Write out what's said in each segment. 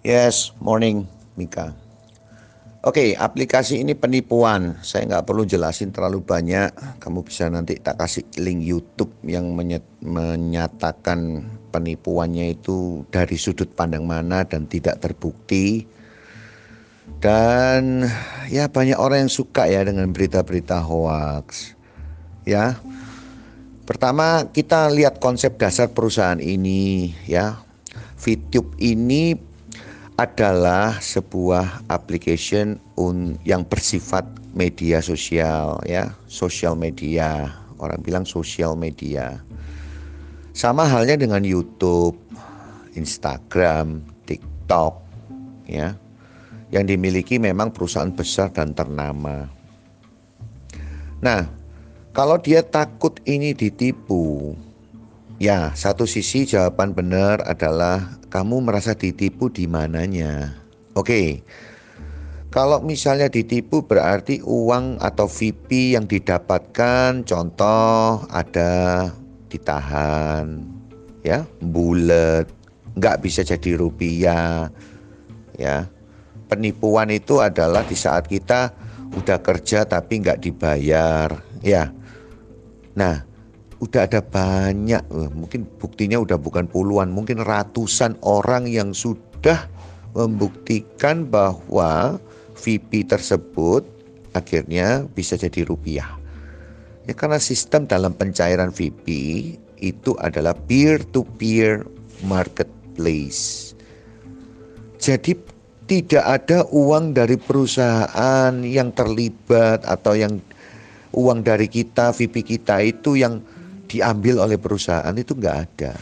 Yes, morning Mika. Oke, aplikasi ini penipuan. Saya nggak perlu jelasin terlalu banyak. Kamu bisa nanti tak kasih link YouTube yang menyatakan penipuannya itu dari sudut pandang mana dan tidak terbukti. Dan ya banyak orang yang suka ya dengan berita-berita hoax. Ya. Pertama kita lihat konsep dasar perusahaan ini ya. VTube ini adalah sebuah application yang bersifat media sosial ya, sosial media. Orang bilang sosial media. Sama halnya dengan YouTube, Instagram, TikTok ya. Yang dimiliki memang perusahaan besar dan ternama. Nah, kalau dia takut ini ditipu, Ya, satu sisi jawaban benar adalah kamu merasa ditipu di mananya. Oke. Kalau misalnya ditipu berarti uang atau VP yang didapatkan contoh ada ditahan ya, bulat, nggak bisa jadi rupiah ya. Penipuan itu adalah di saat kita udah kerja tapi nggak dibayar ya. Nah, udah ada banyak, mungkin buktinya udah bukan puluhan, mungkin ratusan orang yang sudah membuktikan bahwa VP tersebut akhirnya bisa jadi rupiah. Ya karena sistem dalam pencairan VP itu adalah peer-to-peer marketplace. Jadi tidak ada uang dari perusahaan yang terlibat atau yang uang dari kita, VP kita itu yang diambil oleh perusahaan itu nggak ada.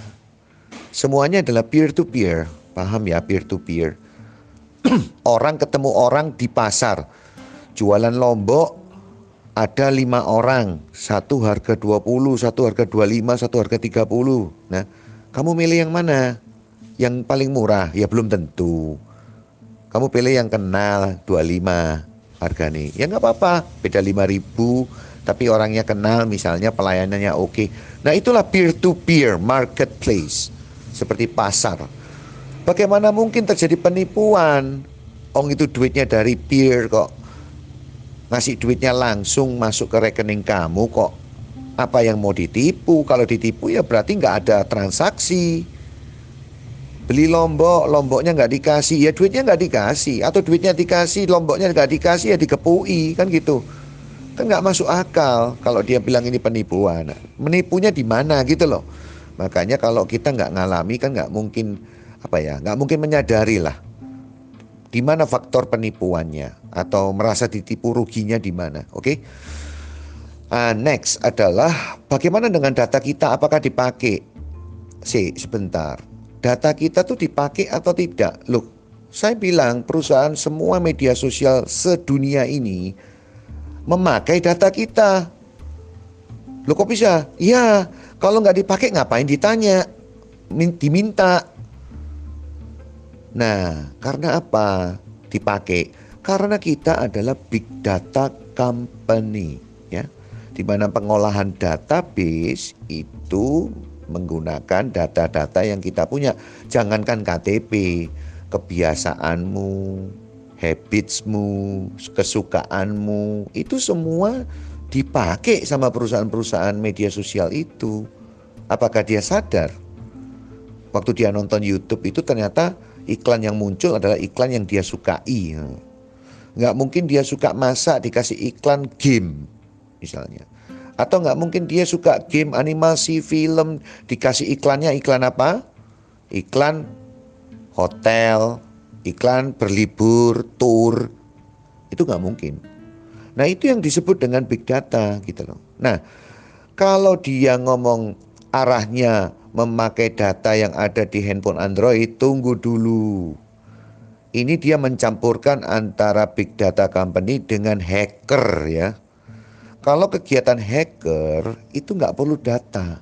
Semuanya adalah peer to peer, paham ya peer to peer. orang ketemu orang di pasar, jualan lombok ada lima orang, satu harga 20, satu harga 25, satu harga 30. Nah, kamu milih yang mana? Yang paling murah? Ya belum tentu. Kamu pilih yang kenal 25 harga nih. Ya nggak apa-apa, beda 5 ribu tapi orangnya kenal misalnya pelayanannya oke. Nah itulah peer-to-peer marketplace seperti pasar. Bagaimana mungkin terjadi penipuan? Ong itu duitnya dari peer kok. Ngasih duitnya langsung masuk ke rekening kamu kok. Apa yang mau ditipu? Kalau ditipu ya berarti nggak ada transaksi. Beli lombok, lomboknya nggak dikasih, ya duitnya nggak dikasih. Atau duitnya dikasih, lomboknya nggak dikasih, ya dikepui, kan gitu. Kan nggak masuk akal kalau dia bilang ini penipuan. Menipunya di mana gitu loh. Makanya kalau kita nggak ngalami kan nggak mungkin apa ya, nggak mungkin menyadari lah di mana faktor penipuannya atau merasa ditipu ruginya di mana. Oke. Okay? Uh, next adalah bagaimana dengan data kita apakah dipakai? Si sebentar. Data kita tuh dipakai atau tidak? Loh, saya bilang perusahaan semua media sosial sedunia ini memakai data kita. Loh kok bisa? Iya, kalau nggak dipakai ngapain ditanya? Diminta. Nah, karena apa dipakai? Karena kita adalah big data company, ya. Di mana pengolahan database itu menggunakan data-data yang kita punya. Jangankan KTP, kebiasaanmu, habitsmu, kesukaanmu, itu semua dipakai sama perusahaan-perusahaan media sosial itu. Apakah dia sadar? Waktu dia nonton YouTube itu ternyata iklan yang muncul adalah iklan yang dia sukai. Nggak mungkin dia suka masak dikasih iklan game misalnya. Atau nggak mungkin dia suka game animasi film dikasih iklannya iklan apa? Iklan hotel, iklan berlibur, tour, itu nggak mungkin. Nah itu yang disebut dengan big data gitu loh. Nah kalau dia ngomong arahnya memakai data yang ada di handphone Android, tunggu dulu. Ini dia mencampurkan antara big data company dengan hacker ya. Kalau kegiatan hacker itu nggak perlu data,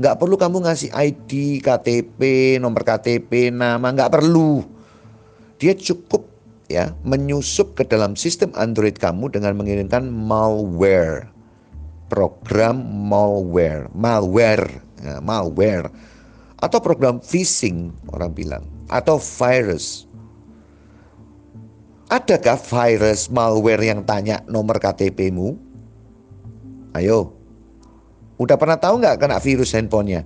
nggak perlu kamu ngasih ID, KTP, nomor KTP, nama, nggak perlu dia cukup ya menyusup ke dalam sistem Android kamu dengan mengirimkan malware program malware malware ya, malware atau program phishing orang bilang atau virus Adakah virus malware yang tanya nomor KTP-mu? Ayo, udah pernah tahu nggak kena virus handphonenya?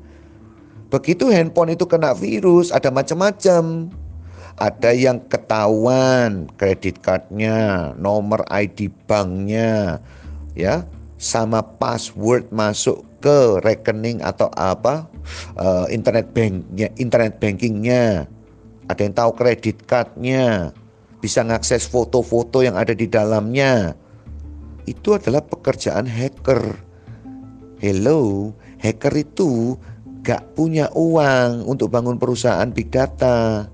Begitu handphone itu kena virus, ada macam-macam. Ada yang ketahuan kredit cardnya, nomor ID banknya, ya, sama password masuk ke rekening atau apa uh, internet banknya, internet bankingnya. Ada yang tahu kredit cardnya, bisa mengakses foto-foto yang ada di dalamnya. Itu adalah pekerjaan hacker. Hello, hacker itu gak punya uang untuk bangun perusahaan big data.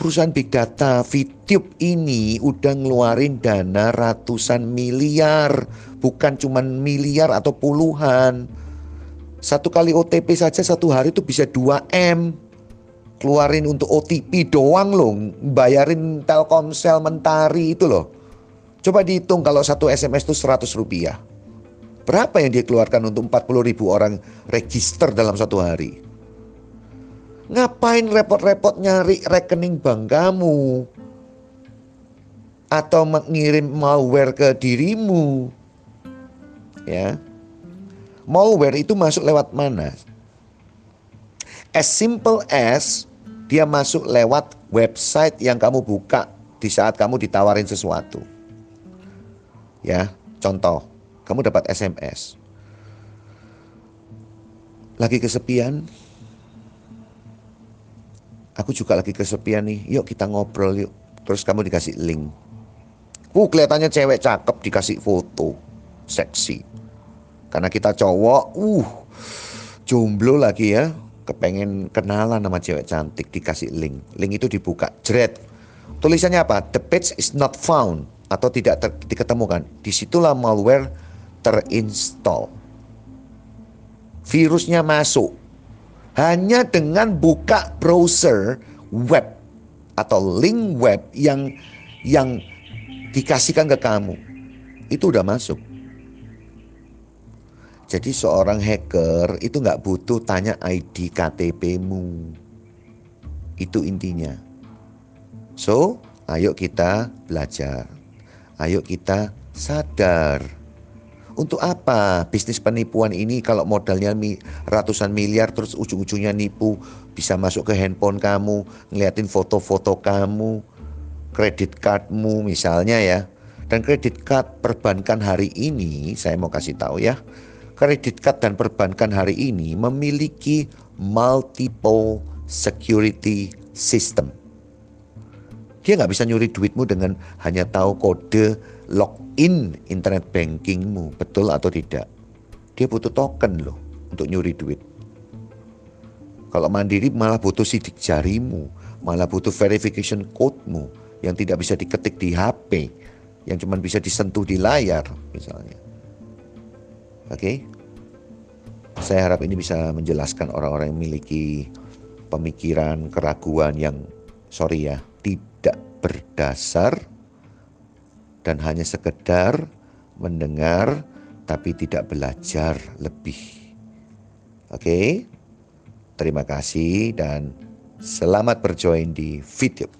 Perusahaan big data Vtube ini udah ngeluarin dana ratusan miliar, bukan cuma miliar atau puluhan. Satu kali OTP saja satu hari itu bisa 2 M keluarin untuk OTP doang loh, bayarin Telkomsel Mentari itu loh. Coba dihitung kalau satu SMS itu 100 rupiah. Berapa yang dia keluarkan untuk 40 ribu orang register dalam satu hari? Ngapain repot-repot nyari rekening bank kamu? Atau mengirim malware ke dirimu? Ya. Malware itu masuk lewat mana? As simple as dia masuk lewat website yang kamu buka di saat kamu ditawarin sesuatu. Ya, contoh, kamu dapat SMS. Lagi kesepian? Aku juga lagi kesepian nih. Yuk kita ngobrol yuk. Terus kamu dikasih link. Uh, kelihatannya cewek cakep dikasih foto. Seksi. Karena kita cowok, uh, jomblo lagi ya. Kepengen kenalan sama cewek cantik dikasih link. Link itu dibuka. Jret. Tulisannya apa? The page is not found. Atau tidak ter, diketemukan. Di situlah malware terinstall. Virusnya masuk hanya dengan buka browser web atau link web yang yang dikasihkan ke kamu itu udah masuk jadi seorang hacker itu nggak butuh tanya ID KTP-mu. Itu intinya. So, ayo kita belajar. Ayo kita sadar. Untuk apa bisnis penipuan ini kalau modalnya ratusan miliar terus ujung-ujungnya nipu bisa masuk ke handphone kamu, ngeliatin foto-foto kamu, kredit cardmu misalnya ya. Dan kredit card perbankan hari ini saya mau kasih tahu ya kredit card dan perbankan hari ini memiliki multiple security system. Dia nggak bisa nyuri duitmu dengan hanya tahu kode login internet bankingmu, betul atau tidak? Dia butuh token loh untuk nyuri duit. Kalau mandiri malah butuh sidik jarimu, malah butuh verification code-mu yang tidak bisa diketik di HP, yang cuma bisa disentuh di layar misalnya. Oke. Okay? Saya harap ini bisa menjelaskan orang-orang yang memiliki pemikiran, keraguan yang sorry ya, berdasar dan hanya sekedar mendengar tapi tidak belajar lebih. Oke. Terima kasih dan selamat berjoin di video.